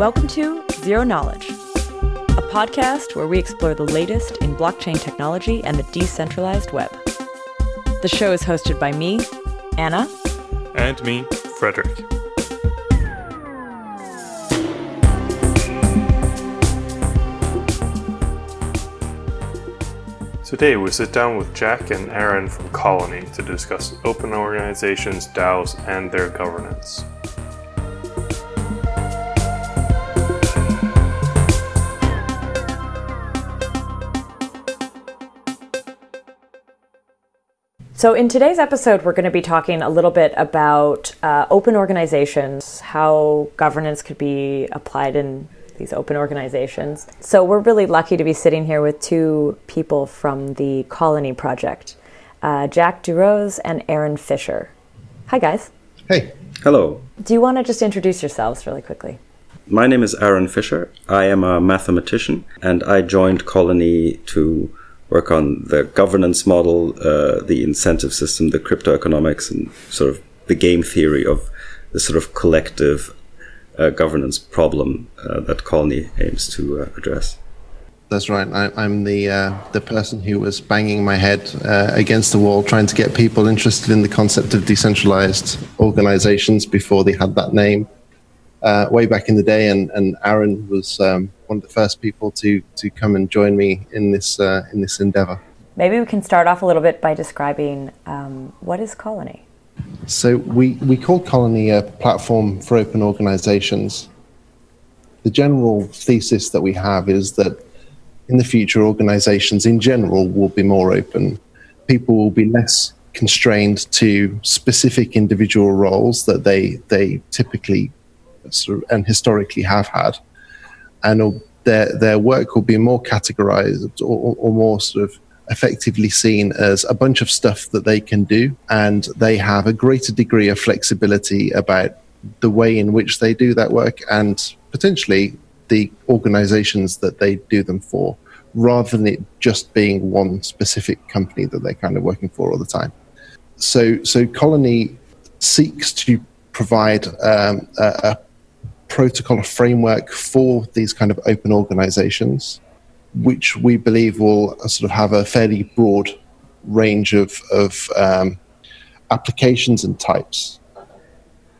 Welcome to Zero Knowledge, a podcast where we explore the latest in blockchain technology and the decentralized web. The show is hosted by me, Anna, and me, Fredrik. Today we sit down with Jack and Aron from Colony to discuss open organizations, DAOs, and their governance. So, in today's episode, we're going to be talking a little bit about uh, open organizations, how governance could be applied in these open organizations. So, we're really lucky to be sitting here with two people from the Colony Project uh, Jack du Rose and Aron Fischer. Hi, guys. Hey. Hello. Do you want to just introduce yourselves really quickly? My name is Aron Fischer. I am a mathematician, and I joined Colony to work on the governance model, uh, the incentive system, the crypto economics, and sort of the game theory of the sort of collective uh, governance problem uh, that Colony aims to uh, address. That's right. I, am the uh, the person who was banging my head uh, against the wall, trying to get people interested in the concept of decentralized organizations before they had that name uh, way back in the day, and, and Aron was um, one of the first people to to come and join me in this uh, in this endeavor. Maybe we can start off a little bit by describing um, what is Colony. So we we call Colony a platform for open organizations. The general thesis that we have is that in the future, organizations in general will be more open. People will be less constrained to specific individual roles that they they typically and historically have had, and their their work will be more categorized or, or more sort of effectively seen as a bunch of stuff that they can do, and they have a greater degree of flexibility about the way in which they do that work and potentially the organizations that they do them for, rather than it just being one specific company that they're kind of working for all the time. So, so Colony seeks to provide um, a protocol, framework for these kind of open organizations, which we believe will sort of have a fairly broad range of, of um, applications and types.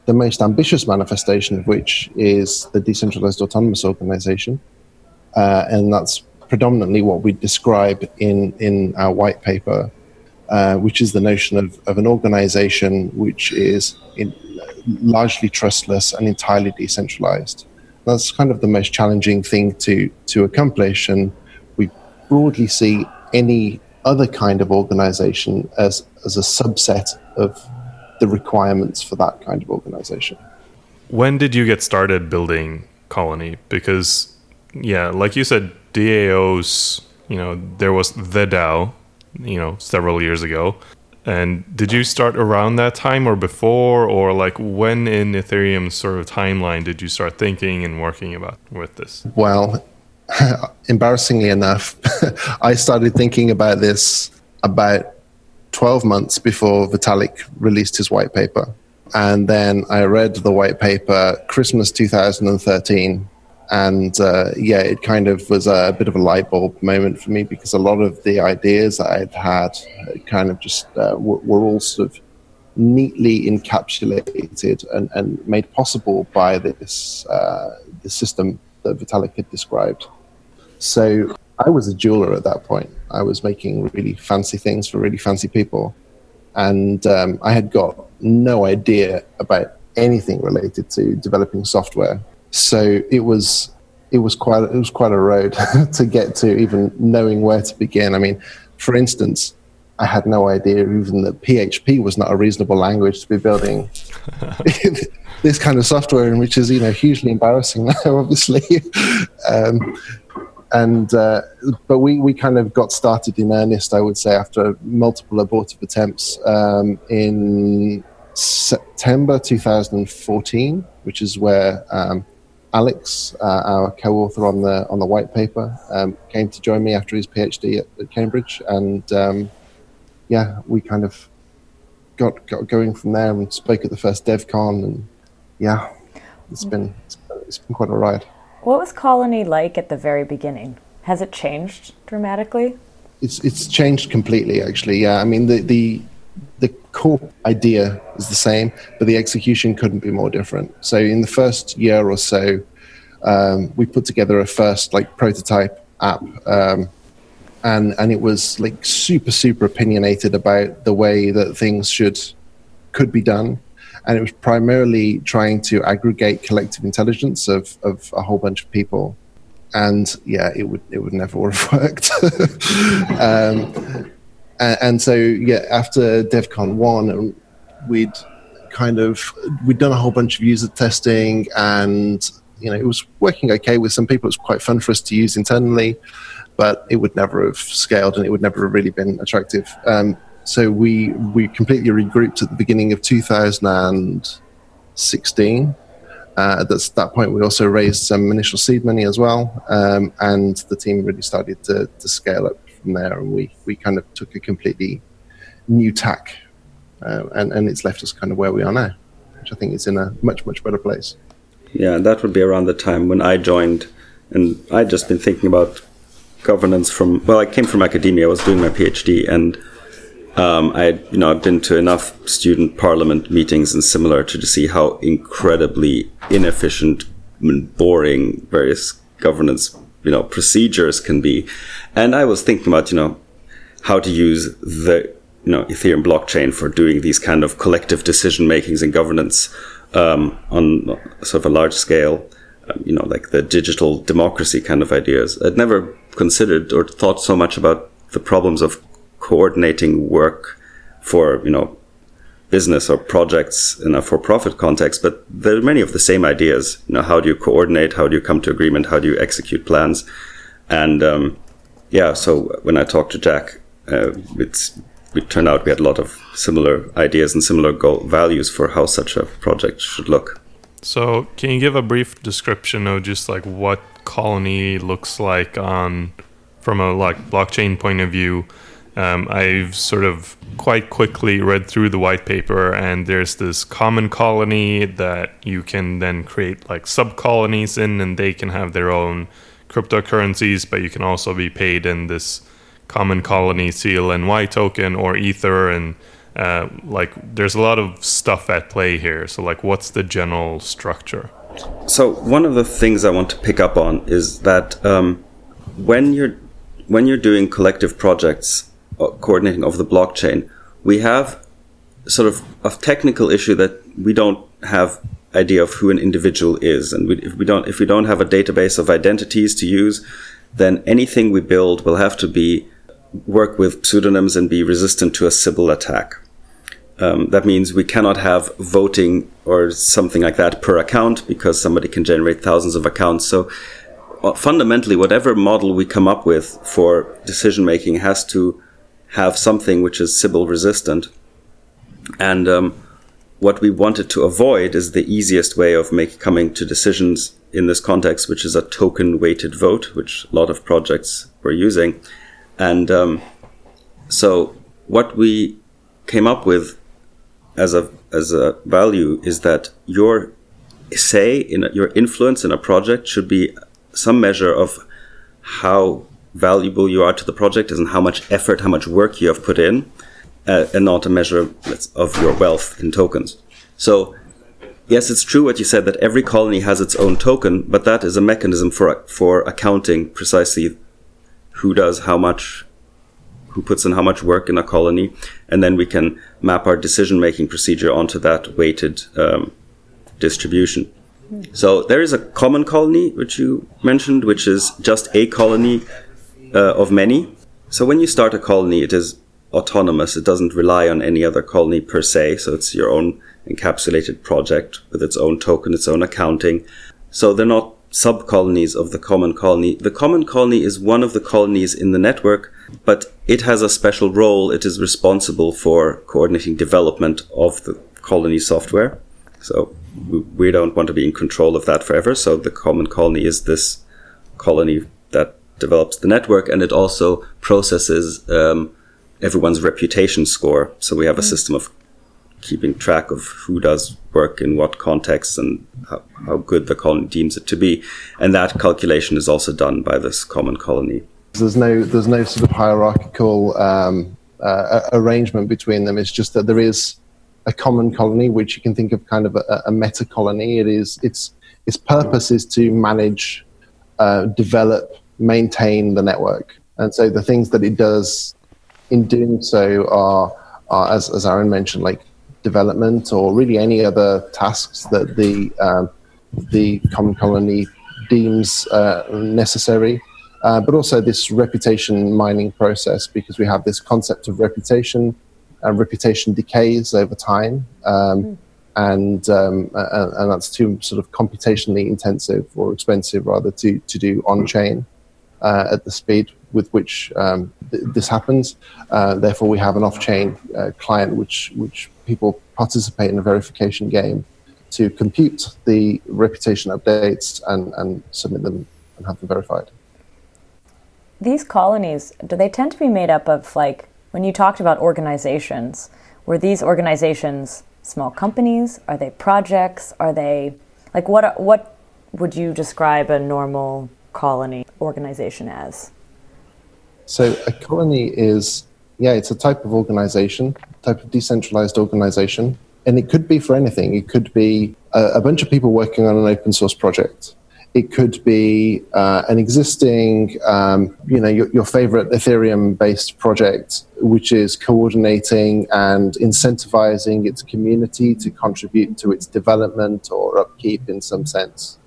The most ambitious manifestation of which is the decentralized autonomous organization, uh, and that's predominantly what we describe in, in our white paper, uh, which is the notion of, of an organization which is in, largely trustless and entirely decentralized. That's kind of the most challenging thing to, to accomplish. And we broadly see any other kind of organization as, as a subset of the requirements for that kind of organization. When did you get started building Colony? Because, yeah, like you said, DAOs, you know, there was the DAO, you know, several years ago. And did you start around that time or before, or like when in Ethereum's sort of timeline did you start thinking and working about with this? Well, embarrassingly enough, I started thinking about this about 12 months before Vitalik released his white paper. And then I read the white paper Christmas 2013 and uh, yeah, it kind of was a bit of a light bulb moment for me because a lot of the ideas that I'd had kind of just uh, were, were, all sort of neatly encapsulated and, and made possible by this uh, the system that Vitalik had described. So I was a jeweler at that point. I was making really fancy things for really fancy people, and um, I had got no idea about anything related to developing software so it was it was quite it was quite a road to get to even knowing where to begin. I mean, for instance, I had no idea even that PHP was not a reasonable language to be building this kind of software in, which is you know hugely embarrassing now, obviously. um, and uh, but we we kind of got started in earnest, I would say, after multiple abortive attempts um, in September 2014, which is where um, Alex, uh, our co-author on the on the white paper, um, came to join me after his PhD at, at Cambridge, and um, yeah, we kind of got got going from there and spoke at the first DevCon, and yeah, it's been it's it's been quite a ride. What was Colony like at the very beginning? Has it changed dramatically? It's it's changed completely, actually. Yeah, I mean the the the core idea is the same, but the execution couldn't be more different. So in the first year or so, um, we put together a first like prototype app, um, and and it was like super super opinionated about the way that things should could be done, and it was primarily trying to aggregate collective intelligence of of a whole bunch of people, and yeah, it would it would never have worked. um, and, and so yeah, after DevCon one, we'd kind of we'd done a whole bunch of user testing and you know it was working okay with some people. It was quite fun for us to use internally but it would never have scaled and it would never have really been attractive. Um, so we we completely regrouped at the beginning of 2016 uh, at that point we also raised some initial seed money as well um, and the team really started to, to scale up from there and we, we kind of took a completely new tack uh, and, and it's left us kind of where we are now which i think is in a much much better place yeah, that would be around the time when I joined, and I'd just been thinking about governance from. Well, I came from academia. I was doing my PhD, and um, I you know, I've been to enough student parliament meetings and similar to, to see how incredibly inefficient and boring various governance, you know, procedures can be. And I was thinking about, you know, how to use the, you know, Ethereum blockchain for doing these kind of collective decision makings and governance um, on sort of a large scale, um, you know, like the digital democracy kind of ideas. I'd never considered or thought so much about the problems of coordinating work for, you know, business or projects in a for-profit context, but there are many of the same ideas. You know, how do you coordinate? How do you come to agreement? How do you execute plans? And um, yeah, so when I talked to Jack, uh, it's it turned out we had a lot of similar ideas and similar goal values for how such a project should look. So, can you give a brief description of just like what Colony looks like on from a like blockchain point of view? Um, I've sort of quite quickly read through the white paper, and there's this common colony that you can then create like sub colonies in, and they can have their own cryptocurrencies, but you can also be paid in this common colony CLNY token or Ether and uh, like there's a lot of stuff at play here. So like what's the general structure? So one of the things I want to pick up on is that um, when you're when you're doing collective projects coordinating over the blockchain, we have sort of a technical issue that we don't have idea of who an individual is, and we, if we don't if we don't have a database of identities to use, then anything we build will have to be work with pseudonyms and be resistant to a Sybil attack. Um, that means we cannot have voting or something like that per account because somebody can generate thousands of accounts. So uh, fundamentally, whatever model we come up with for decision making has to have something which is Sybil resistant. And um, what we wanted to avoid is the easiest way of make, coming to decisions in this context, which is a token weighted vote, which a lot of projects were using. And um, so what we came up with as a as a value is that your say in your influence in a project should be some measure of how valuable you are to the project and how much effort, how much work you have put in, uh, and not a measure of your wealth in tokens. So, yes, it's true what you said that every colony has its own token, but that is a mechanism for for accounting precisely who does how much, who puts in how much work in a colony, and then we can map our decision making procedure onto that weighted um, distribution. So there is a common colony, which you mentioned, which is just a colony uh, of many. So when you start a colony, it is autonomous. It doesn't rely on any other colony per se. So it's your own encapsulated project with its own token, its own accounting. So they're not sub-colonies of the common colony. The common colony is one of the colonies in the network, but it has a special role. It is responsible for coordinating development of the colony software. So we don't want to be in control of that forever. So the common colony is this colony that develops the network and it also processes um, everyone's reputation score. So we have a system of keeping track of who does work in what context and how, how good the colony deems it to be. And that calculation is also done by this common colony. There's no there's no sort of hierarchical um, uh, arrangement between them. It's just that there is a common colony, which you can think of kind of a, a meta colony. It is its its purpose is to manage, uh, develop, maintain the network, and so the things that it does in doing so are, are as as Aron mentioned, like development or really any other tasks that the um, the common colony deems uh, necessary. Uh, but also this reputation mining process because we have this concept of reputation and reputation decays over time um, mm. and, um, and, and that's too sort of computationally intensive or expensive rather to, to do on chain uh, at the speed with which um, th- this happens. Uh, therefore, we have an off-chain uh, client which which people participate in a verification game to compute the reputation updates and, and submit them and have them verified these colonies, do they tend to be made up of like when you talked about organizations, were these organizations small companies? Are they projects? Are they like what what would you describe a normal colony organization as? So a colony is yeah, it's a type of organization, type of decentralized organization, and it could be for anything. It could be a, a bunch of people working on an open source project it could be uh, an existing, um, you know, your, your favorite Ethereum-based project, which is coordinating and incentivizing its community to contribute to its development or upkeep in some sense.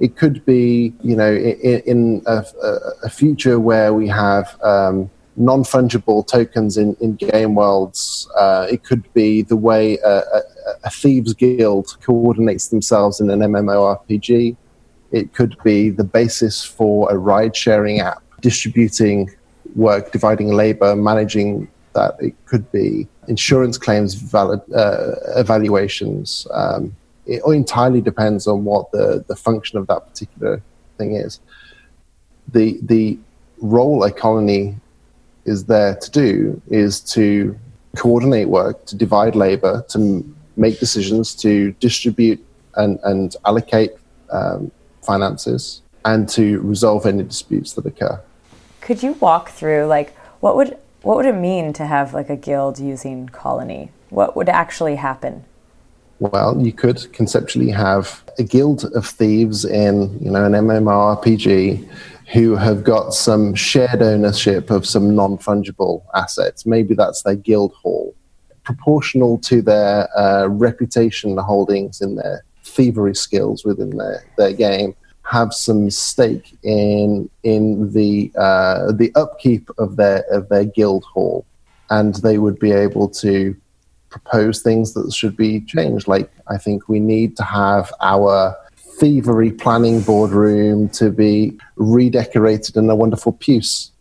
It could be, you know, in, in a, a, future where we have um, non-fungible tokens in, in game worlds. Uh, it could be the way a, a, a thieves guild coordinates themselves in an MMORPG it could be the basis for a ride sharing app, distributing work, dividing labor, managing that. It could be insurance claims valid, uh, evaluations. Um, it entirely depends on what the, the function of that particular thing is. The, the role a colony is there to do is to coordinate work, to divide labor, to make decisions, to distribute and, and allocate um, finances and to resolve any disputes that occur. Could you walk through like what would what would it mean to have like a guild using Colony? What would actually happen? Well, you could conceptually have a guild of thieves in, you know, an MMORPG who have got some shared ownership of some non-fungible assets. Maybe that's their guild hall, proportional to their uh, reputation holdings in their thievery skills within their, their game have some stake in in the uh, the upkeep of their of their guild hall, and they would be able to propose things that should be changed. Like I think we need to have our thievery planning boardroom to be redecorated in a wonderful puce,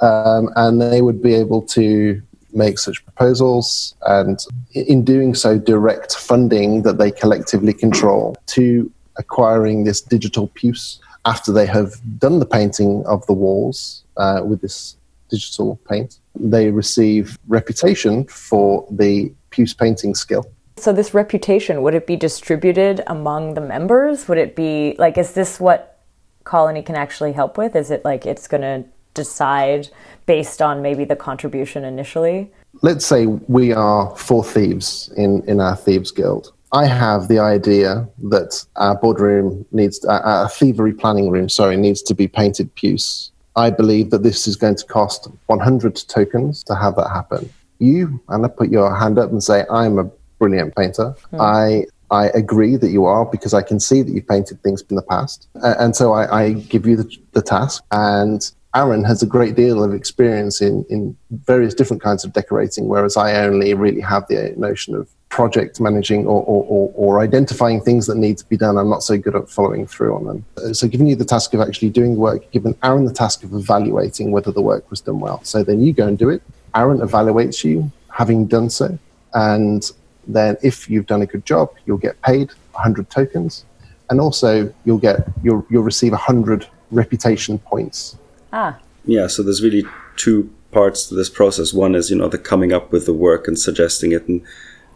um, and they would be able to make such proposals and in doing so direct funding that they collectively control to acquiring this digital puce after they have done the painting of the walls uh, with this digital paint. They receive reputation for the puce painting skill. So, this reputation, would it be distributed among the members? Would it be like, is this what Colony can actually help with? Is it like it's going to decide based on maybe the contribution initially? Let's say we are four thieves in, in our thieves guild. I have the idea that our boardroom needs, uh, our thievery planning room, sorry, needs to be painted puce. I believe that this is going to cost 100 tokens to have that happen. You, Anna, put your hand up and say, I'm a brilliant painter. Mm. I I agree that you are because I can see that you've painted things in the past. Uh, and so I, I give you the, the, task. And Aron has a great deal of experience in, in various different kinds of decorating, whereas I only really have the notion of project managing or, or, or, or, identifying things that need to be done. I'm not so good at following through on them. Uh, so, giving you the task of actually doing the work, giving Aron the task of evaluating whether the work was done well. So then you go and do it. Aron evaluates you, having done so. And then if you've done a good job, you'll get paid 100 tokens. And also, you'll get you'll, you'll receive 100 reputation points. Ah. Yeah, so there's really two parts to this process. One is, you know, the coming up with the work and suggesting it and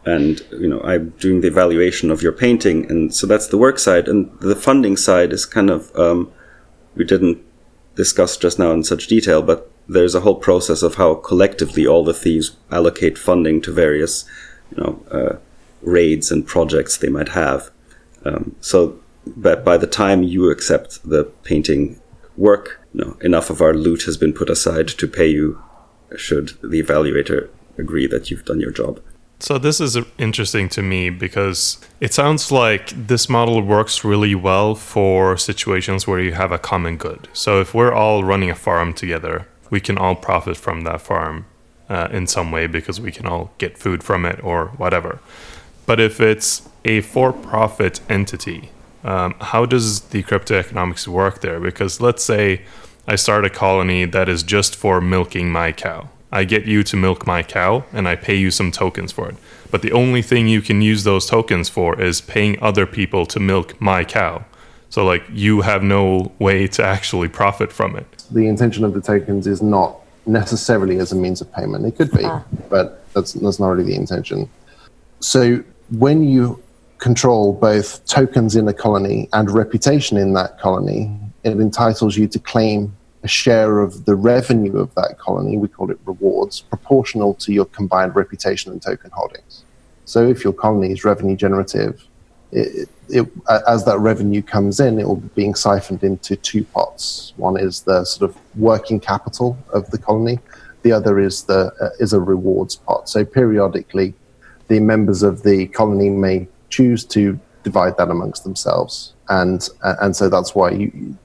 and you know I'm doing the evaluation of your painting, and so that's the work side, and the funding side is kind of um, we didn't discuss just now in such detail, but there's a whole process of how collectively all the thieves allocate funding to various you know uh, raids and projects they might have. Um, so but by the time you accept the painting work, you know, enough of our loot has been put aside to pay you should the evaluator agree that you've done your job. So this is interesting to me because it sounds like this model works really well for situations where you have a common good. So if we're all running a farm together, we can all profit from that farm uh, in some way because we can all get food from it or whatever. But if it's a for-profit entity, um, how does the crypto economics work there? Because let's say I start a colony that is just for milking my cow I get you to milk my cow and I pay you some tokens for it. But the only thing you can use those tokens for is paying other people to milk my cow. So, like, you have no way to actually profit from it. The intention of the tokens is not necessarily as a means of payment. It could be, ah. but that's, that's not really the intention. So, when you control both tokens in a colony and reputation in that colony, it entitles you to claim a share of the revenue of that colony, we call it rewards, proportional to your combined reputation and token holdings. So if your colony is revenue generative, it, it, as that revenue comes in, it will be being siphoned into two pots. One is the sort of working capital of the colony. The other is the uh, is a rewards pot. So periodically, the members of the colony may choose to divide that amongst themselves, and uh, and so that's why you,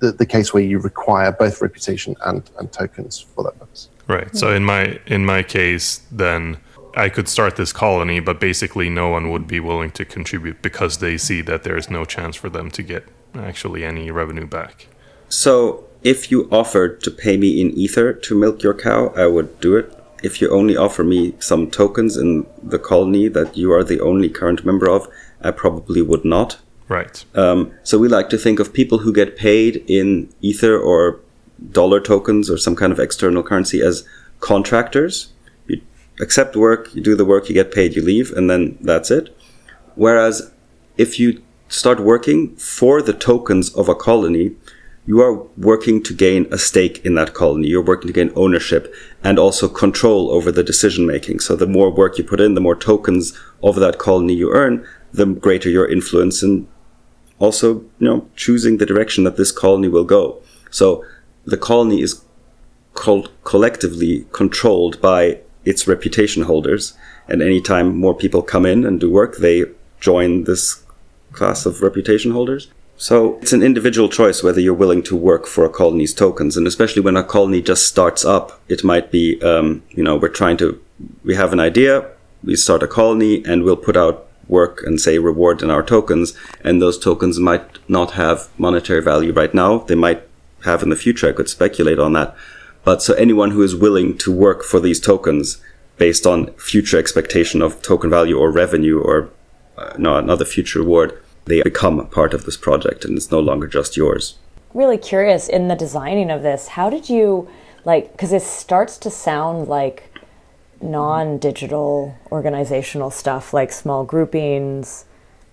the, the case where you require both reputation and, and tokens for that purpose. Right. So in my in my case, then I could start this colony, but basically no one would be willing to contribute because they see that there is no chance for them to get actually any revenue back. So if you offered to pay me in ether to milk your cow, I would do it. If you only offer me some tokens in the colony that you are the only current member of, I probably would not. Right. Um, so we like to think of people who get paid in ether or dollar tokens or some kind of external currency as contractors. Accept work, you do the work, you get paid, you leave, and then that's it. Whereas if you start working for the tokens of a colony, you are working to gain a stake in that colony. You're working to gain ownership and also control over the decision making. So the more work you put in, the more tokens of that colony you earn, the greater your influence and also, you know, choosing the direction that this colony will go. So the colony is called collectively controlled by its reputation holders. And anytime more people come in and do work, they join this class of reputation holders. So it's an individual choice whether you're willing to work for a colony's tokens. And especially when a colony just starts up, it might be, um, you know, we're trying to, we have an idea, we start a colony and we'll put out work and say reward in our tokens, and those tokens might not have monetary value right now. They might have in the future. I could speculate on that. But so anyone who is willing to work for these tokens based on future expectation of token value or revenue or uh, no, another future reward, they become a part of this project and it's no longer just yours. Really curious in the designing of this, how did you like, because it starts to sound like non-digital organizational stuff like small groupings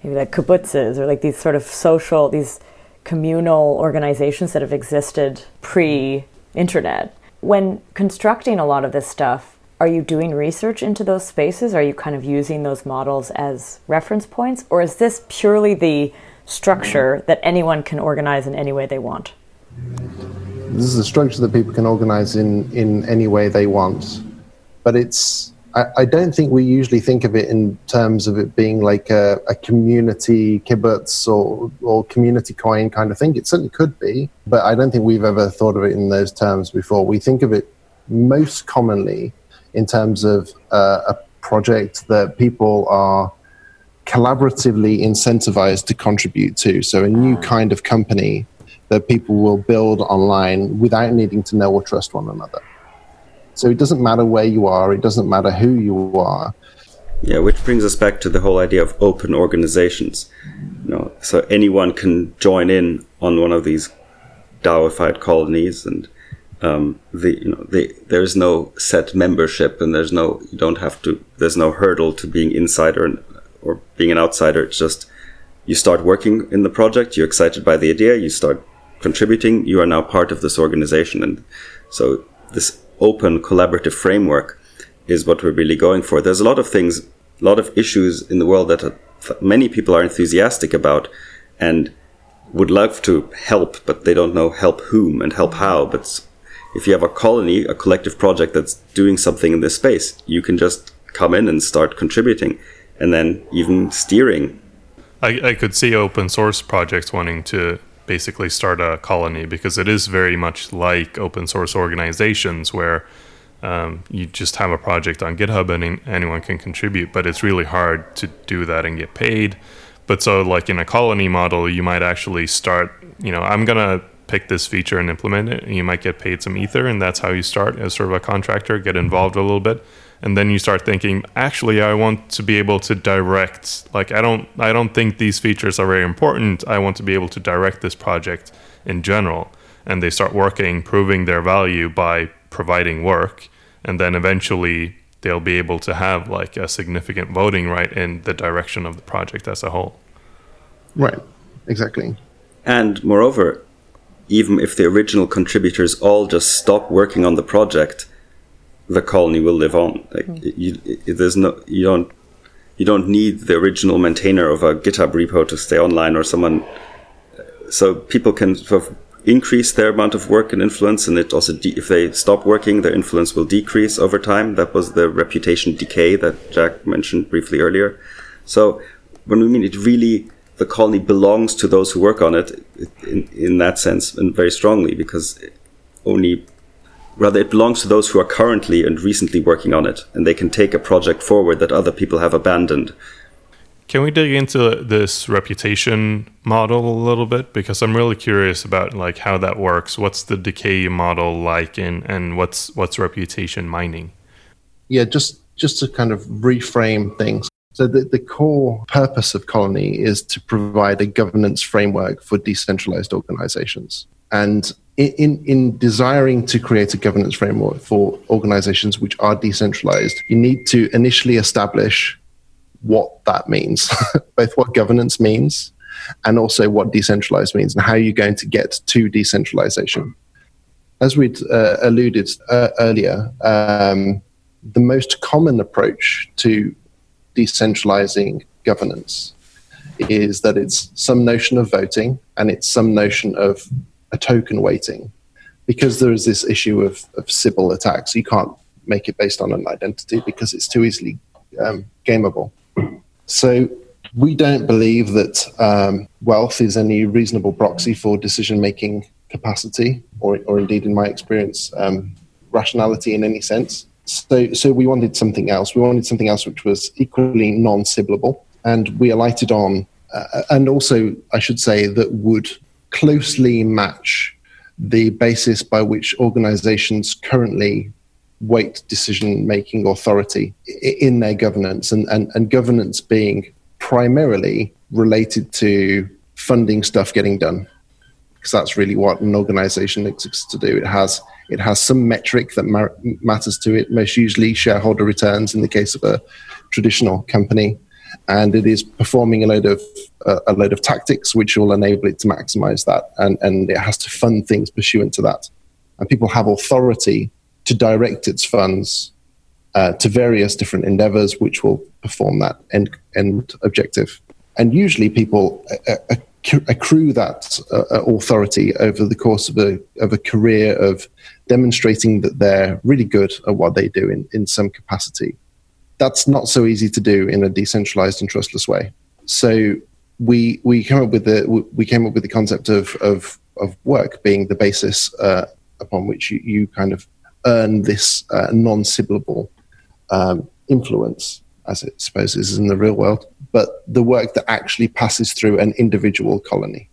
maybe like kibbutzes or like these sort of social these communal organizations that have existed pre-internet when constructing a lot of this stuff are you doing research into those spaces? Are you kind of using those models as reference points? Or is this purely the structure that anyone can organize in any way they want? This is a structure that people can organize in in any way they want. But it's I, I, don't think we usually think of it in terms of it being like a, a, community kibbutz or, or community coin kind of thing. It certainly could be, but I don't think we've ever thought of it in those terms before. We think of it most commonly in terms of uh, a project that people are collaboratively incentivized to contribute to. So a new kind of company that people will build online without needing to know or trust one another. So it doesn't matter where you are, it doesn't matter who you are. Yeah, which brings us back to the whole idea of open organizations. You know, so anyone can join in on one of these DAOified colonies, and um, the you know the there's no set membership and there's no you don't have to there's no hurdle to being insider or being an outsider. It's just you start working in the project, you're excited by the idea, you start contributing, you are now part of this organization, and so this open collaborative framework is what we're really going for. There's a lot of things, a lot of issues in the world that uh, many people are enthusiastic about and would love to help, but they don't know help whom and help how. But if you have a colony, a collective project that's doing something in this space, you can just come in and start contributing and then even steering. I, I could see open source projects wanting to basically start a colony because it is very much like open source organizations where um, you just have a project on GitHub and anyone can contribute, but it's really hard to do that and get paid. But so, like in a colony model, you might actually start, you know, I'm going to pick this feature and implement it. And you might get paid some ether, and that's how you start as sort of a contractor, get involved a little bit. And then you start thinking, actually, I want to be able to direct. Like, I don't, I don't think these features are very important. I want to be able to direct this project in general. And they start working, proving their value by providing work, and then eventually they'll be able to have like a significant voting right in the direction of the project as a whole. Right, exactly. And moreover, even if the original contributors all just stop working on the project, the colony will live on. Like mm. you, there's no, you don't, you don't need the original maintainer of a GitHub repo to stay online or someone. So people can sort of increase their amount of work and influence, and it also, de- if they stop working, their influence will decrease over time. That was the reputation decay that Jack mentioned briefly earlier. So when we mean it really, the colony belongs to those who work on it in, in that sense, and very strongly, because only rather it belongs to those who are currently and recently working on it, and they can take a project forward that other people have abandoned can we dig into this reputation model a little bit because I'm really curious about like how that works. What's the decay model like, and and what's what's reputation mining? Yeah, just just to kind of reframe things. So the, the core purpose of Colony is to provide a governance framework for decentralized organizations. And in, in desiring to create a governance framework for organizations which are decentralized, you need to initially establish what that means, both what governance means and also what decentralized means and how you're going to get to decentralization. As we'd uh, alluded uh, earlier, um, the most common approach to decentralizing governance is that it's some notion of voting and it's some notion of a token weighting. Because there is this issue of, of Sybil attacks, you can't make it based on an identity because it's too easily um, gameable. So we don't believe that um, wealth is any reasonable proxy for decision making capacity, or, or indeed, in my experience, um, rationality in any sense. So, so we wanted something else. We wanted something else which was equally non Sybilable, and we alighted on, uh, and also, I should say, that would closely match the basis by which organizations currently weight decision making authority in their governance and, and, and governance being primarily related to funding stuff getting done. Because that's really what an organization exists to do. It has it has some metric that matters to it most usually shareholder returns in the case of a traditional company and it is performing a load of uh, a load of tactics which will enable it to maximize that and and it has to fund things pursuant to that and people have authority to direct its funds uh, to various different endeavors which will perform that end, end objective. And usually people uh, uh accrue that uh, uh, authority over the course of a, of a career of demonstrating that they're really good at what they do in, in some capacity. That's not so easy to do in a decentralized and trustless way. So we we came up with the we came up with the concept of of, of work being the basis uh, upon which you, you kind of earn this uh, non-Sybilable um, influence, as it supposes in the real world, but the work that actually passes through an individual colony.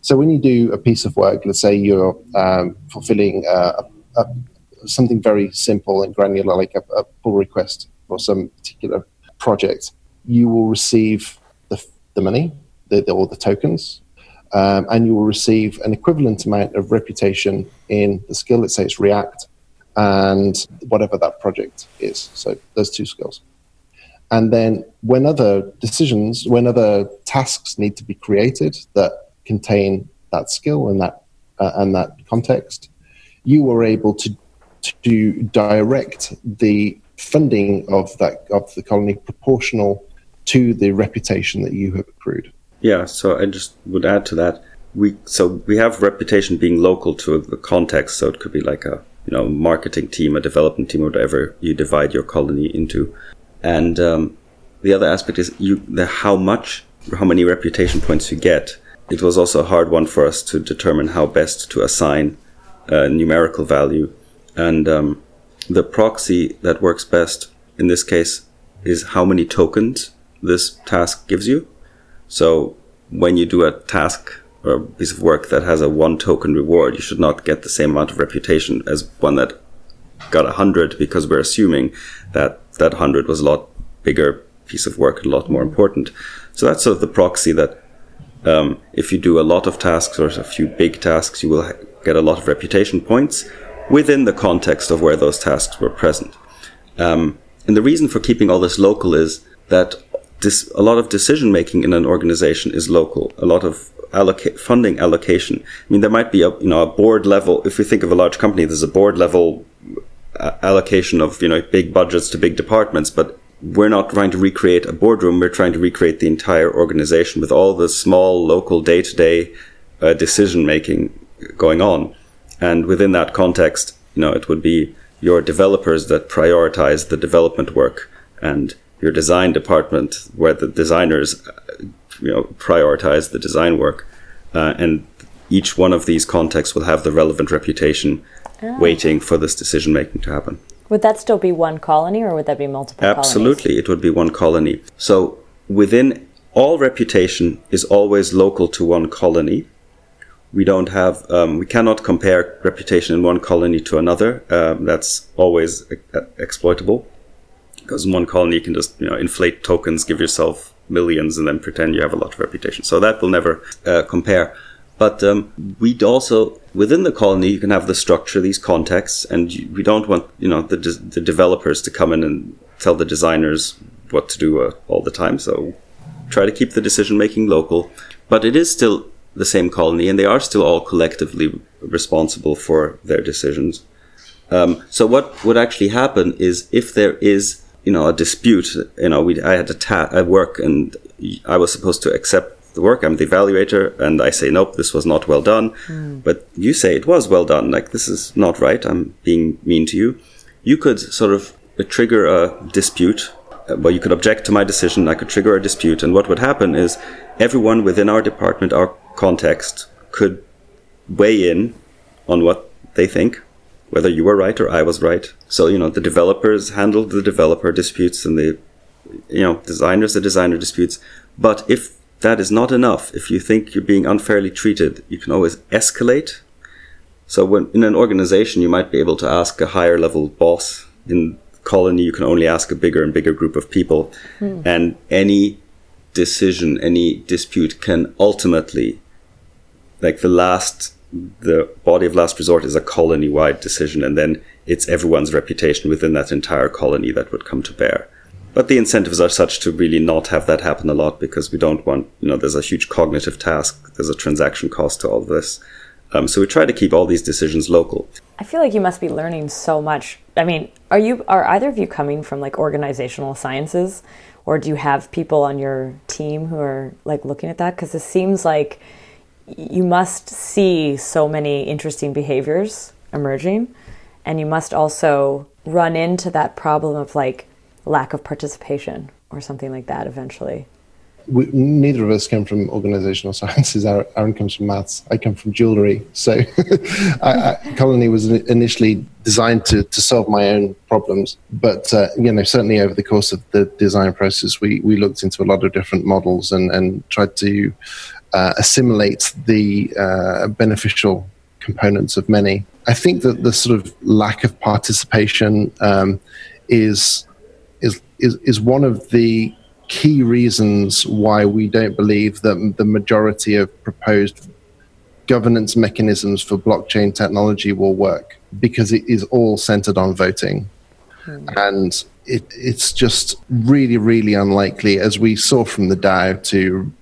So when you do a piece of work, let's say you're um, fulfilling uh, a, a, something very simple and granular, like a, a, pull request for some particular project, you will receive the, the money, the, the, all the tokens, um, and you will receive an equivalent amount of reputation in the skill. Let's say it's React and whatever that project is. So those two skills. And then when other decisions, when other tasks need to be created that contain that skill and that uh, and that context, you are able to to direct the funding of that of the colony proportional to the reputation that you have accrued. Yeah, so I just would add to that. We so we have reputation being local to the context, so it could be like a you know marketing team, a development team, or whatever you divide your colony into. And um, the other aspect is you the how much, how many reputation points you get. It was also a hard one for us to determine how best to assign a numerical value, and um, the proxy that works best in this case is how many tokens this task gives you. So when you do a task or a piece of work that has a one token reward, you should not get the same amount of reputation as one that got a hundred because we're assuming that that hundred was a lot bigger piece of work, a lot more important. So that's sort of the proxy that um, if you do a lot of tasks or a few big tasks, you will get a lot of reputation points within the context of where those tasks were present. Um, and the reason for keeping all this local is that this, a lot of decision making in an organization is local. A lot of alloca- funding allocation. I mean, there might be a you know a board level. If we think of a large company, there's a board level uh, allocation of you know big budgets to big departments, but we're not trying to recreate a boardroom. We're trying to recreate the entire organization with all the small local day to day decision making going on. And within that context, you know, it would be your developers that prioritize the development work and your design department where the designers uh, you know prioritize the design work uh, and each one of these contexts will have the relevant reputation oh. waiting for this decision making to happen would that still be one colony or would that be multiple absolutely colonies? it would be one colony so within all reputation is always local to one colony we don't have um, we cannot compare reputation in one colony to another um, that's always uh, exploitable because in one colony you can just you know inflate tokens, give yourself millions, and then pretend you have a lot of reputation. So that will never uh, compare. But um, we'd also within the colony you can have the structure, these contexts, and we don't want you know the de- the developers to come in and tell the designers what to do uh, all the time. So try to keep the decision making local, but it is still the same colony, and they are still all collectively responsible for their decisions. Um, so what would actually happen is if there is you know, a dispute. You know, we I had a ta- I work and I was supposed to accept the work. I'm the evaluator, and I say nope, this was not well done. Mm. But you say it was well done. Like this is not right. I'm being mean to you. You could sort of trigger a dispute. Uh, well, you could object to my decision. I could trigger a dispute, and what would happen is everyone within our department, our context, could weigh in on what they think whether you were right or I was right. So, you know, the developers handled the developer disputes and the, you know, designers the designer disputes. But if that is not enough, if you think you're being unfairly treated, you can always escalate. So when in an organization, you might be able to ask a higher level boss. In colony, you can only ask a bigger and bigger group of people. Mm. And any decision, any dispute can ultimately, like the last the body of last resort is a colony wide decision, and then it's everyone's reputation within that entire colony that would come to bear. But the incentives are such to really not have that happen a lot because we don't want, you know, there's a huge cognitive task, there's a transaction cost to all this. Um, so we try to keep all these decisions local. I feel like you must be learning so much. I mean, are you are either of you coming from like organizational sciences, or do you have people on your team who are like looking at that? Because it seems like you must see so many interesting behaviors emerging and you must also run into that problem of like lack of participation or something like that eventually we, neither of us come from organizational sciences. Aron comes from maths. I come from jewelry. So, I, I, Colony was initially designed to, to solve my own problems. But, uh, you know, certainly over the course of the design process, we, we looked into a lot of different models and, and tried to uh, assimilate the uh, beneficial components of many. I think that the sort of lack of participation um, is, is is is one of the key reasons why we don't believe that the majority of proposed governance mechanisms for blockchain technology will work because it is all centered on voting. Mm. And it, it's just really, really unlikely, as we saw from the DAO, to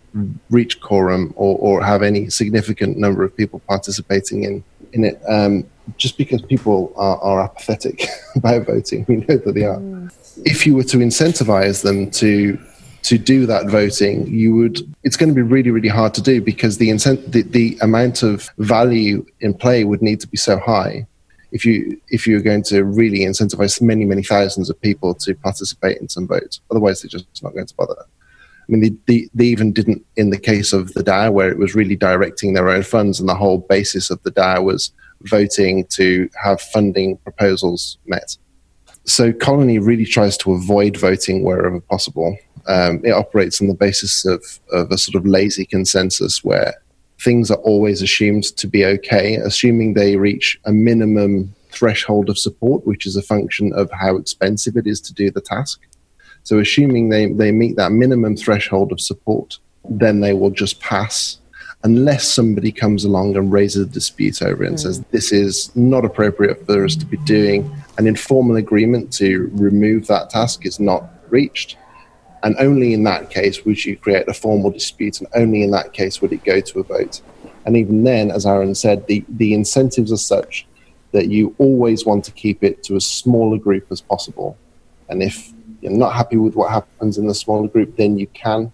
reach quorum or, or have any significant number of people participating in, in it. Um, just because people are, are apathetic about voting, we know that they are. Mm. If you were to incentivize them to to do that voting, you would. It's going to be really, really hard to do because the, incent, the the amount of value in play would need to be so high. If you if you're going to really incentivize many, many thousands of people to participate in some votes, otherwise they're just not going to bother. I mean, they, they, they, even didn't in the case of the DAO, where it was really directing their own funds, and the whole basis of the DAO was voting to have funding proposals met. So Colony really tries to avoid voting wherever possible. Um, it operates on the basis of, of a sort of lazy consensus where things are always assumed to be okay, assuming they reach a minimum threshold of support, which is a function of how expensive it is to do the task. So, assuming they, they meet that minimum threshold of support, then they will just pass unless somebody comes along and raises a dispute over it and mm. says this is not appropriate for us to be doing. An informal agreement to remove that task is not reached. And only in that case would you create a formal dispute and only in that case would it go to a vote. And even then as Aron said the, the incentives are such that you always want to keep it to as small a group as possible. And if you're not happy with what happens in the smaller group then you can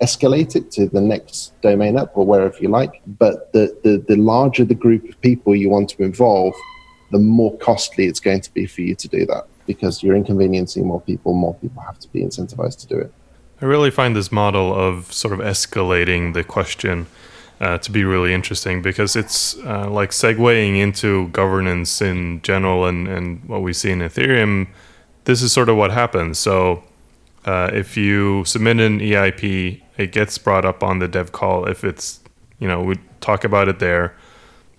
escalate it to the next domain up or wherever you like. But the, the, the larger the group of people you want to involve, the more costly it's going to be for you to do that because you're inconveniencing more people, more people have to be incentivized to do it. I really find this model of sort of escalating the question uh, to be really interesting because it's uh, like segueing into governance in general and, and what we see in Ethereum. This is sort of what happens. So uh, if you submit an EIP, it gets brought up on the dev call. If it's, you know, we talk about it there.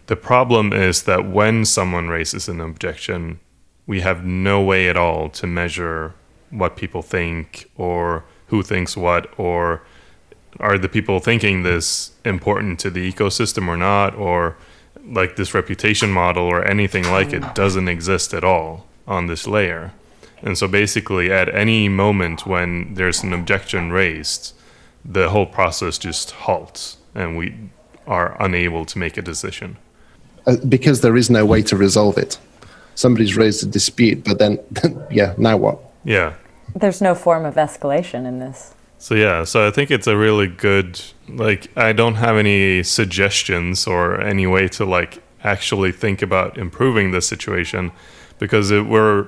The problem is that when someone raises an objection, we have no way at all to measure what people think or who thinks what or are the people thinking this important to the ecosystem or not or like this reputation model or anything like it doesn't exist at all on this layer and so basically, at any moment when there's an objection raised, the whole process just halts and we are unable to make a decision. Uh, because there is no way to resolve it. Somebody's raised a dispute, but then, yeah, now what? Yeah. There's no form of escalation in this. So, yeah, so I think it's a really good, like, I don't have any suggestions or any way to, like, actually think about improving the situation because it, we're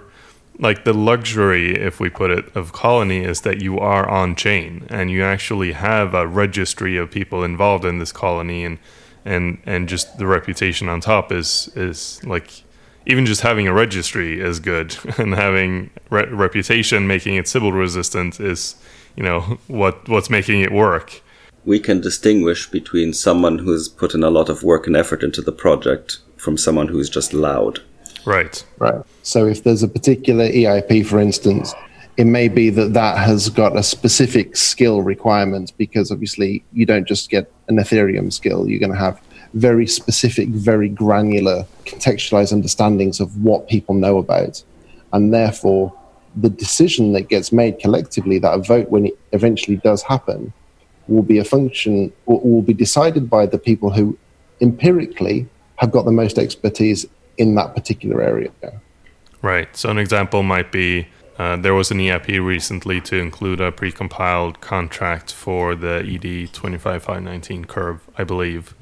like the luxury, if we put it, of Colony is that you are on chain and you actually have a registry of people involved in this colony and and and just the reputation on top is is like even just having a registry is good and having re- reputation making it sybil resistant is you know what what's making it work. We can distinguish between someone who's put in a lot of work and effort into the project from someone who is just loud Right. Right. So if there's a particular EIP, for instance, it may be that that has got a specific skill requirement because obviously you don't just get an Ethereum skill. You're going to have very specific, very granular, contextualized understandings of what people know about. And therefore, the decision that gets made collectively, that a vote, when it eventually does happen, will be a function, will be decided by the people who empirically have got the most expertise in that particular area. There. Right. So an example might be uh, there was an EIP recently to include a precompiled contract for the ED 25519 curve, I believe.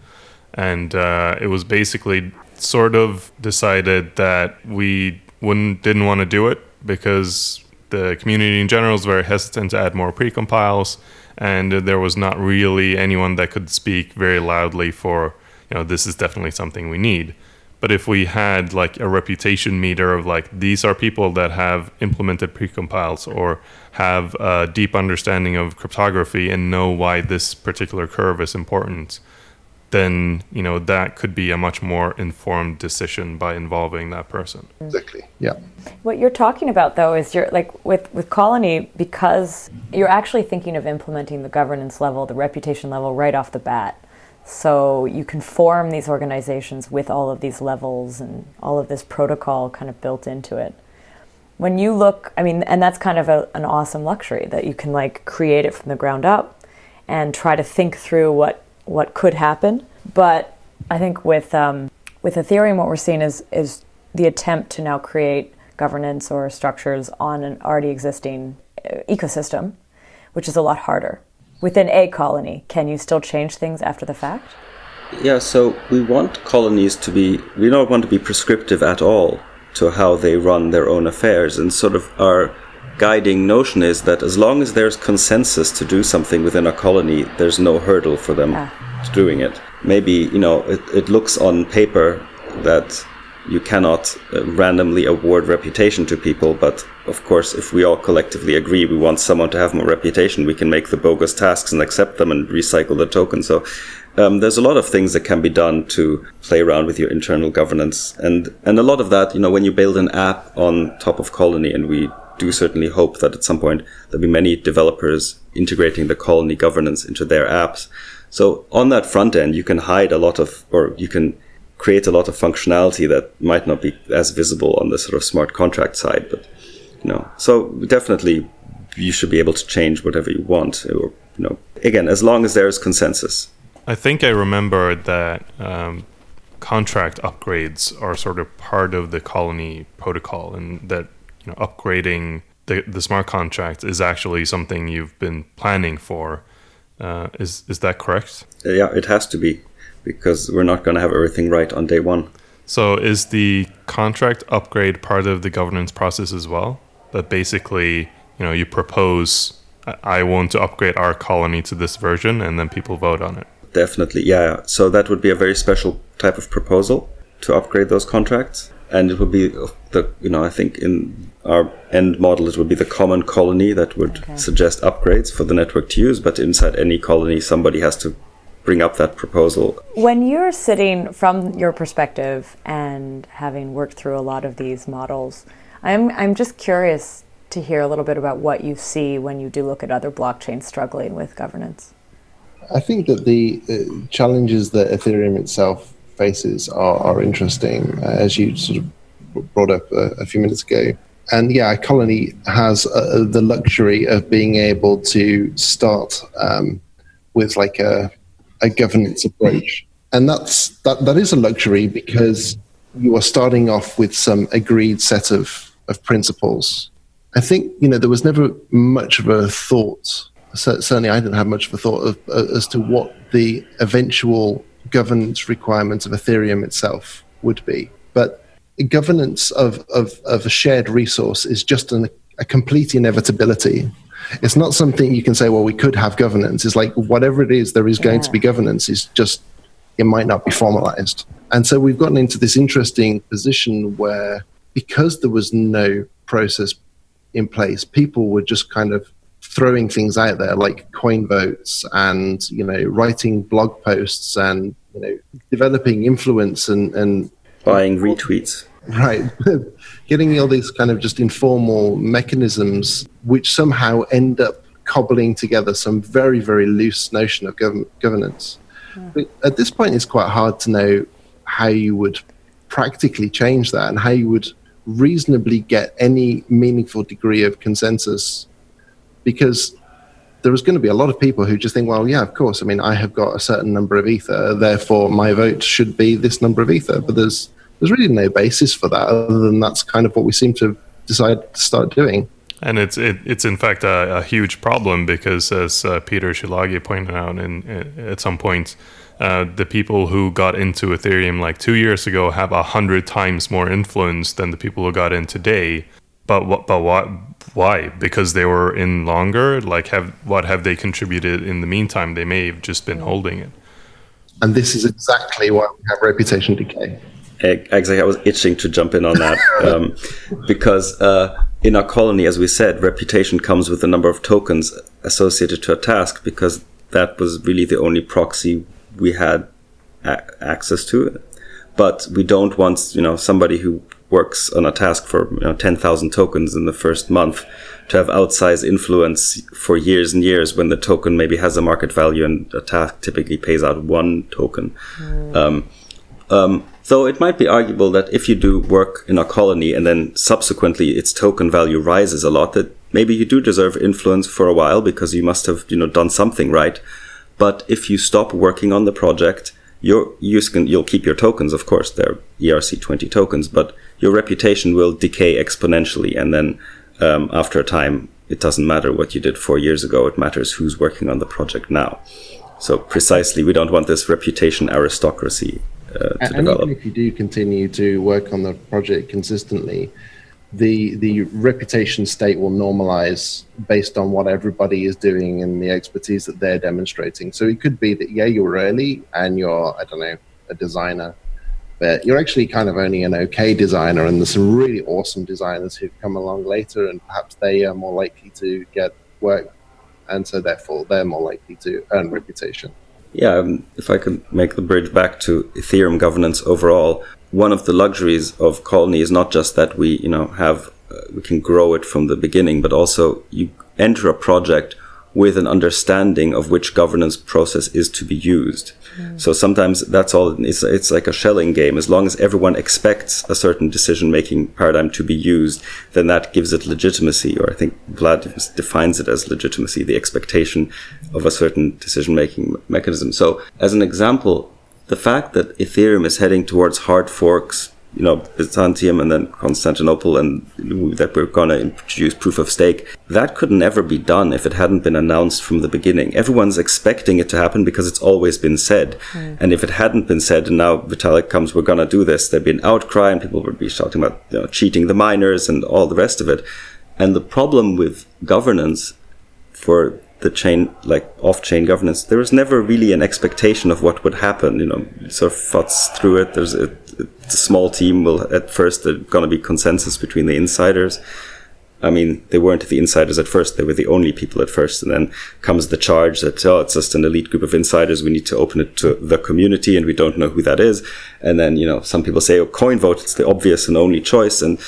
And uh, it was basically sort of decided that we wouldn't didn't want to do it because the community in general is very hesitant to add more precompiles and there was not really anyone that could speak very loudly for you know this is definitely something we need but if we had like a reputation meter of like these are people that have implemented precompiles or have a deep understanding of cryptography and know why this particular curve is important, then you know that could be a much more informed decision by involving that person. Exactly. Yeah. What you're talking about, though, is you're like with with Colony because you're actually thinking of implementing the governance level, the reputation level, right off the bat. So you can form these organizations with all of these levels and all of this protocol kind of built into it. When you look, I mean, and that's kind of a, an awesome luxury that you can like create it from the ground up and try to think through what what could happen. But I think with um, with Ethereum, what we're seeing is is the attempt to now create governance or structures on an already existing uh, ecosystem, which is a lot harder. Within a colony, can you still change things after the fact? Yeah, so we want colonies to be, we don't want to be prescriptive at all to how they run their own affairs. And sort of our guiding notion is that as long as there's consensus to do something within a colony, there's no hurdle for them ah. doing it. Maybe, you know, it, it looks on paper that you cannot uh, randomly award reputation to people. But of course, if we all collectively agree we want someone to have more reputation, we can make the bogus tasks and accept them and recycle the token. So um, there's a lot of things that can be done to play around with your internal governance, and and a lot of that, you know, when you build an app on top of Colony, and we do certainly hope that at some point there'll be many developers integrating the Colony governance into their apps. So on that front end, you can hide a lot of, or you can create a lot of functionality that might not be as visible on the sort of smart contract side. But you know, so definitely you should be able to change whatever you want, or you know, again, as long as there is consensus. I think I remember that um, contract upgrades are sort of part of the colony protocol, and that you know, upgrading the the smart contract is actually something you've been planning for. Uh, is is that correct? Yeah, it has to be because we're not going to have everything right on day one. So, is the contract upgrade part of the governance process as well? That basically, you know, you propose, I want to upgrade our colony to this version, and then people vote on it. Definitely, yeah. So that would be a very special type of proposal to upgrade those contracts, and it would be the, you know, I think in our end model, it would be the common colony that would okay. suggest upgrades for the network to use. But inside any colony, somebody has to bring up that proposal. When you're sitting from your perspective and having worked through a lot of these models, I'm, I'm just curious to hear a little bit about what you see when you do look at other blockchains struggling with governance. I think that the uh, challenges that Ethereum itself faces are, are interesting, uh, as you sort of brought up a, a few minutes ago. And yeah, Colony has uh, the luxury of being able to start um, with like a a governance approach. And that's that that is a luxury because you are starting off with some agreed set of, of principles. I think, you know, there was never much of a thought, certainly I didn't have much of a thought of, uh, as to what the eventual governance requirements of Ethereum itself would be. But governance of, of, of a shared resource is just an, a complete inevitability it's not something you can say, well, we could have governance. It's like whatever it is, there is going yeah. to be governance. It's just it might not be formalized. And so we've gotten into this interesting position where because there was no process in place, people were just kind of throwing things out there like coin votes and you know writing blog posts and you know developing influence and and buying retweets right getting all these kind of just informal mechanisms which somehow end up cobbling together some very, very loose notion of gov- governance. Yeah. But at this point, it's quite hard to know how you would practically change that and how you would reasonably get any meaningful degree of consensus because there is going to be a lot of people who just think, well, yeah, of course. I mean, I have got a certain number of ether, therefore my vote should be this number of ether. But there's there's really no basis for that other than that's kind of what we seem to decide to start doing. And it's it, it's in fact a, a, huge problem because, as uh, Peter Szilágyi pointed out, in, in at some point, uh, the people who got into Ethereum like two years ago have a hundred times more influence than the people who got in today. But what? But what? Why? Because they were in longer. Like, have what have they contributed in the meantime? They may have just been holding it. And this is exactly why we have reputation decay. Exactly. I was itching to jump in on that um, because uh, in our colony, as we said, reputation comes with the number of tokens associated to a task because that was really the only proxy we had a- access to. But we don't want, you know, somebody who works on a task for you know, 10,000 tokens in the first month to have outsized influence for years and years when the token maybe has a market value and a task typically pays out one token. Mm. Um, um, though it might be arguable that if you do work in a colony and then subsequently its token value rises a lot, that maybe you do deserve influence for a while because you must have, you know, done something right. But if you stop working on the project, you can, you'll keep your tokens, of course, they're ERC20 tokens, but your reputation will decay exponentially. And then um, after a time, it doesn't matter what you did four years ago. It matters who's working on the project now. So precisely, we don't want this reputation aristocracy uh, to and develop. even if you do continue to work on the project consistently, the the reputation state will normalize based on what everybody is doing and the expertise that they're demonstrating. So it could be that yeah, you're early and you're I don't know a designer, but you're actually kind of only an okay designer, and there's some really awesome designers who've come along later, and perhaps they are more likely to get work, and so therefore they're more likely to earn reputation. Yeah, um, if I could make the bridge back to Ethereum governance overall, one of the luxuries of Colony is not just that we, you know, have uh, we can grow it from the beginning, but also you enter a project with an understanding of which governance process is to be used. Mm. So sometimes that's all. It's, it's like a Schelling game. As long as everyone expects a certain decision making paradigm to be used, then that gives it legitimacy. Or I think Vlad defines it as legitimacy, the expectation of a certain decision making mechanism. So as an example, the fact that Ethereum is heading towards hard forks you know, Byzantium and then Constantinople and that we're going to introduce proof of stake. That could never be done if it hadn't been announced from the beginning. Everyone's expecting it to happen because it's always been said. Mm. And if it hadn't been said and now Vitalik comes, we're going to do this, there'd be an outcry and people would be shouting about you know, cheating the miners and all the rest of it. And the problem with governance for the chain, like off-chain governance, there was never really an expectation of what would happen. You know, sort of thoughts through it. There's a, a small team. Will at first there's going to be consensus between the insiders. I mean, they weren't the insiders at first; they were the only people at first. And then comes the charge that oh, it's just an elite group of insiders. We need to open it to the community, and we don't know who that is. And then you know, some people say, "Oh, coin vote; it's the obvious and only choice." And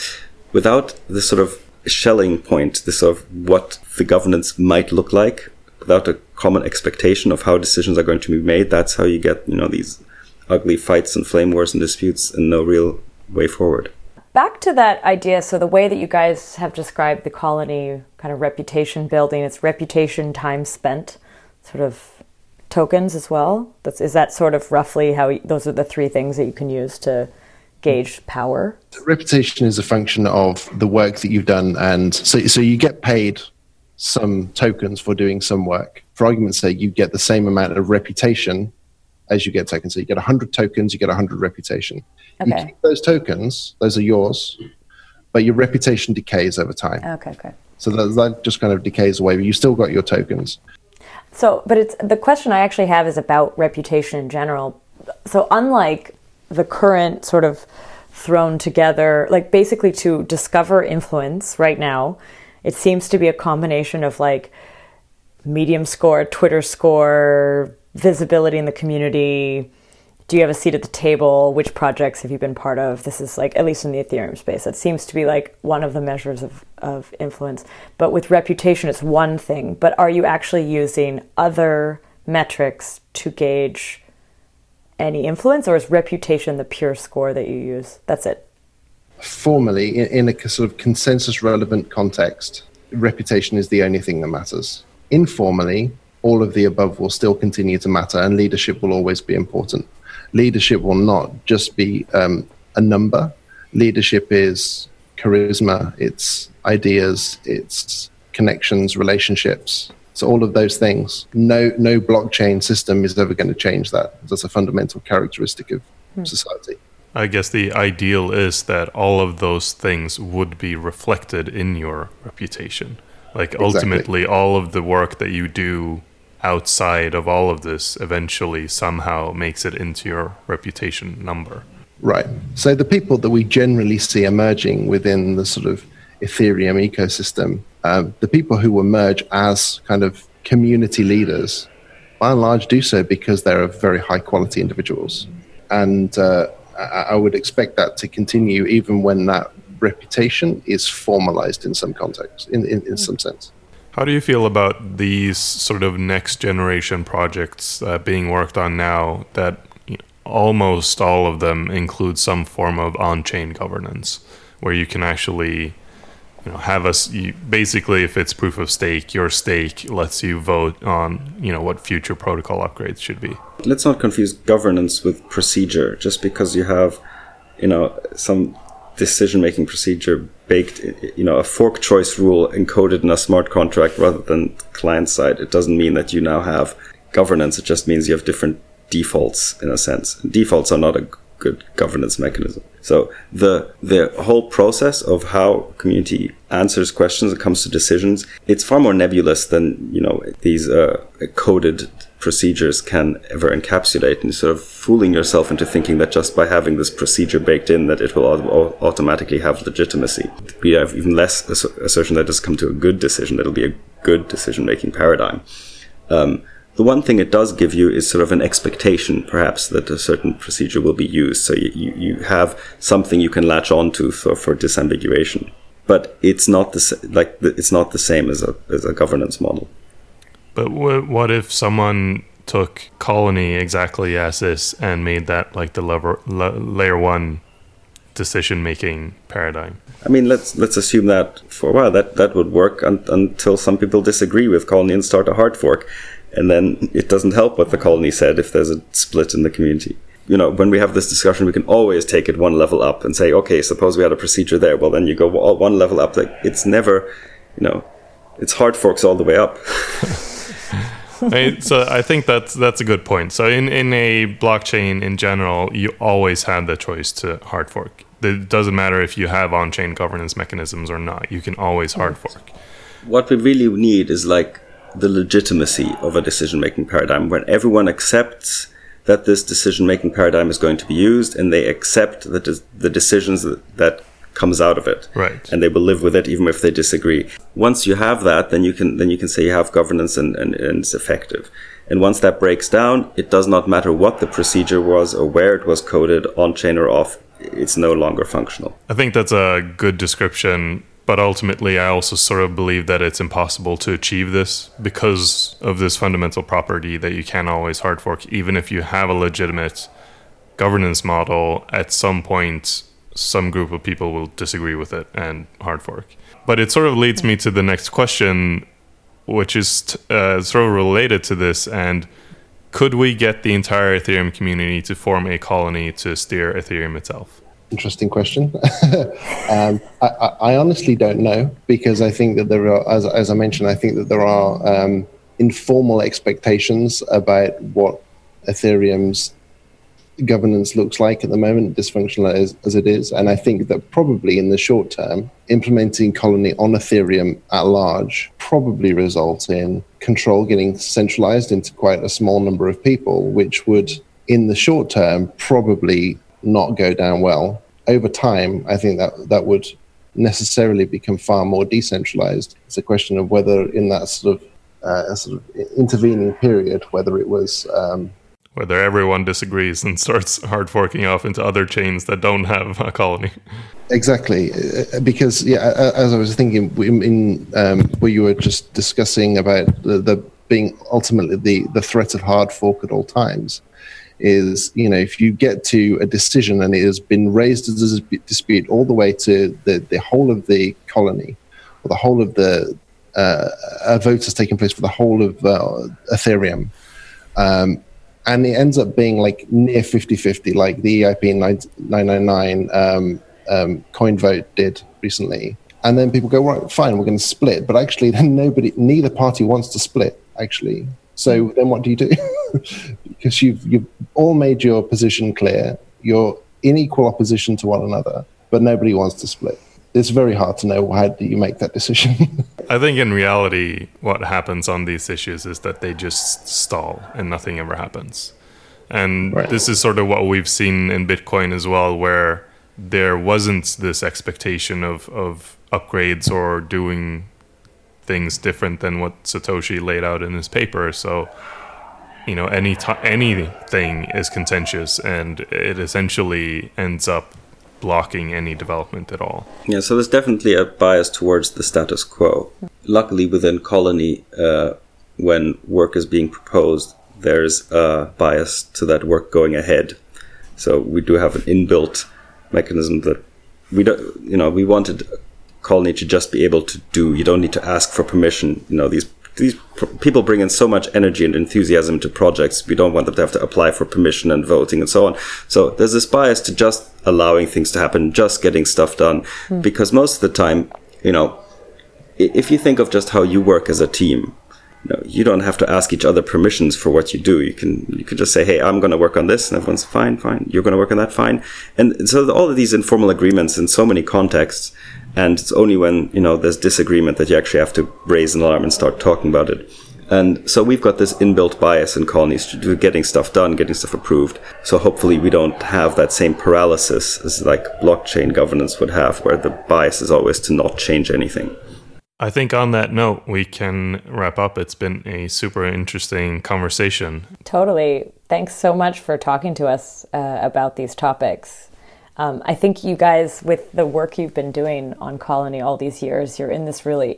without this sort of Schelling point, this sort of what the governance might look like without a common expectation of how decisions are going to be made. That's how you get, you know, these ugly fights and flame wars and disputes and no real way forward. Back to that idea, so the way that you guys have described the colony kind of reputation building, it's reputation time spent, sort of tokens as well. That's, is that sort of roughly how those are the three things that you can use to gauge power? Reputation is a function of the work that you've done, and so so you get paid some tokens for doing some work. For argument's sake, you get the same amount of reputation as you get tokens. So you get 100 tokens, you get 100 reputation. Okay. You keep those tokens; those are yours, but your reputation decays over time. Okay, okay. So that, that just kind of decays away, but you still got your tokens. So, but it's the question I actually have is about reputation in general. So, unlike the current sort of thrown together, like basically to discover influence right now, it seems to be a combination of like medium score, Twitter score, visibility in the community. Do you have a seat at the table? Which projects have you been part of? This is like, at least in the Ethereum space, that seems to be like one of the measures of, of influence. But with reputation, it's one thing. But are you actually using other metrics to gauge any influence, or is reputation the pure score that you use? That's it. Formally, in, in a sort of consensus relevant context, reputation is the only thing that matters. Informally, all of the above will still continue to matter, and leadership will always be important. Leadership will not just be um, a number. Leadership is charisma, it's ideas, it's connections, relationships, so all of those things. No, no blockchain system is ever going to change that. That's a fundamental characteristic of hmm. society. I guess the ideal is that all of those things would be reflected in your reputation. Like exactly. ultimately, all of the work that you do outside of all of this eventually somehow makes it into your reputation number. Right. So the people that we generally see emerging within the sort of Ethereum ecosystem, uh, the people who emerge as kind of community leaders by and large do so because they're very high quality individuals. And uh, I, I would expect that to continue even when that reputation is formalized in some context, in, in, in some sense. How do you feel about these sort of next generation projects uh, being worked on now that you know, almost all of them include some form of on chain governance where you can actually you know have us basically if it's proof of stake your stake lets you vote on you know what future protocol upgrades should be let's not confuse governance with procedure just because you have you know some decision making procedure baked, you know, a fork choice rule encoded in a smart contract rather than client side. It doesn't mean that you now have governance. It just means you have different defaults in a sense. Defaults are not a good governance mechanism. So the the whole process of how community answers questions and comes to decisions, it's far more nebulous than you know these uh, coded procedures can ever encapsulate and sort of fooling yourself into thinking that just by having this procedure baked in that it will automatically have legitimacy. We have even less assertion that it's come to a good decision. That it'll be a good decision making paradigm. Um, the one thing it does give you is sort of an expectation perhaps that a certain procedure will be used. So you, you, have something you can latch onto for, for disambiguation. But it's not the like it's not the same as a as a governance model. But w- what if someone took Colony exactly as this and made that like the lever, layer one decision making paradigm? I mean, let's let's assume that for a while that that would work un- until some people disagree with Colony and start a hard fork, and then it doesn't help what the Colony said if there's a split in the community. You know, when we have this discussion, we can always take it one level up and say, okay, suppose we had a procedure there. Well, then you go one level up. Like it's never, you know, it's hard forks all the way up. I, so I think that's that's a good point. So in in a blockchain in general, you always have the choice to hard fork. It doesn't matter if you have on-chain governance mechanisms or not. You can always hard mm. fork. What we really need is like the legitimacy of a decision-making paradigm, when everyone accepts that this decision-making paradigm is going to be used, and they accept that the decisions that, that comes out of it. Right. And they will live with it even if they disagree. Once you have that, then you can then you can say you have governance and, and, and it's effective. And once that breaks down, it does not matter what the procedure was or where it was coded, on chain or off, it's no longer functional. I think that's a good description. But ultimately, I also sort of believe that it's impossible to achieve this because of this fundamental property that you can't always hard fork, even if you have a legitimate governance model. At some point, some group of people will disagree with it and hard fork. But it sort of leads me to the next question, which is uh, sort of related to this. And could we get the entire Ethereum community to form a colony to steer Ethereum itself? Interesting question. um, I, I, honestly don't know because I think that there are, as, as I mentioned, I think that there are um, informal expectations about what Ethereum's governance looks like at the moment, dysfunctional as, as it is. And I think that probably in the short term, implementing Colony on Ethereum at large probably results in control getting centralized into quite a small number of people, which would, in the short term, probably not go down well. Over time, I think that that would necessarily become far more decentralized. It's a question of whether, in that sort of uh, sort of intervening period, whether it was um, whether everyone disagrees and starts hard forking off into other chains that don't have a colony. Exactly, uh, because yeah, as I was thinking in, um, where you were just discussing about the, the being ultimately the the threat of hard fork at all times is you know if you get to a decision and it has been raised as a dispute all the way to the, the whole of the colony or the whole of the uh, a vote has taken place for the whole of uh, Ethereum. Um, and it ends up being like near 50-50 like the eip 999 um, um, coin vote did recently and then people go right fine we're going to split but actually then nobody neither party wants to split actually so hmm. then what do you do because you've you've all made your position clear you're in equal opposition to one another but nobody wants to split it's very hard to know how do you make that decision. I think in reality, what happens on these issues is that they just stall and nothing ever happens. And right. this is sort of what we've seen in Bitcoin as well, where there wasn't this expectation of, of upgrades or doing things different than what Satoshi laid out in his paper. So you know any t- anything is contentious and it essentially ends up blocking any development at all. Yeah, so there's definitely a bias towards the status quo. Luckily, within Colony, uh, when work is being proposed, there's a bias to that work going ahead. So we do have an inbuilt mechanism that we don't, you know, we wanted Colony to just be able to do. You don't need to ask for permission. You know, these these people bring in so much energy and enthusiasm to projects. We don't want them to have to apply for permission and voting and so on. So there's this bias to just allowing things to happen, just getting stuff done, mm. because most of the time, you know, if you think of just how you work as a team, you, know, you don't have to ask each other permissions for what you do. You can you can just say, "Hey, I'm going to work on this," and everyone's fine, fine. You're going to work on that, fine. And so all of these informal agreements in so many contexts and it's only when you know there's disagreement that you actually have to raise an alarm and start talking about it and so we've got this inbuilt bias in colonies to getting stuff done getting stuff approved so hopefully we don't have that same paralysis as like blockchain governance would have where the bias is always to not change anything I think on that note, we can wrap up. It's been a super interesting conversation. Totally. Thanks so much for talking to us uh, about these topics um, I think you guys, with the work you've been doing on Colony all these years, you're in this really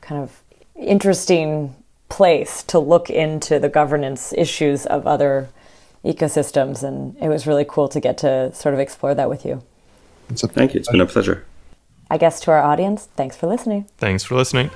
kind of interesting place to look into the governance issues of other ecosystems. And it was really cool to get to sort of explore that with you. So thank you. It's been a pleasure. I guess to our audience, thanks for listening. Thanks for listening.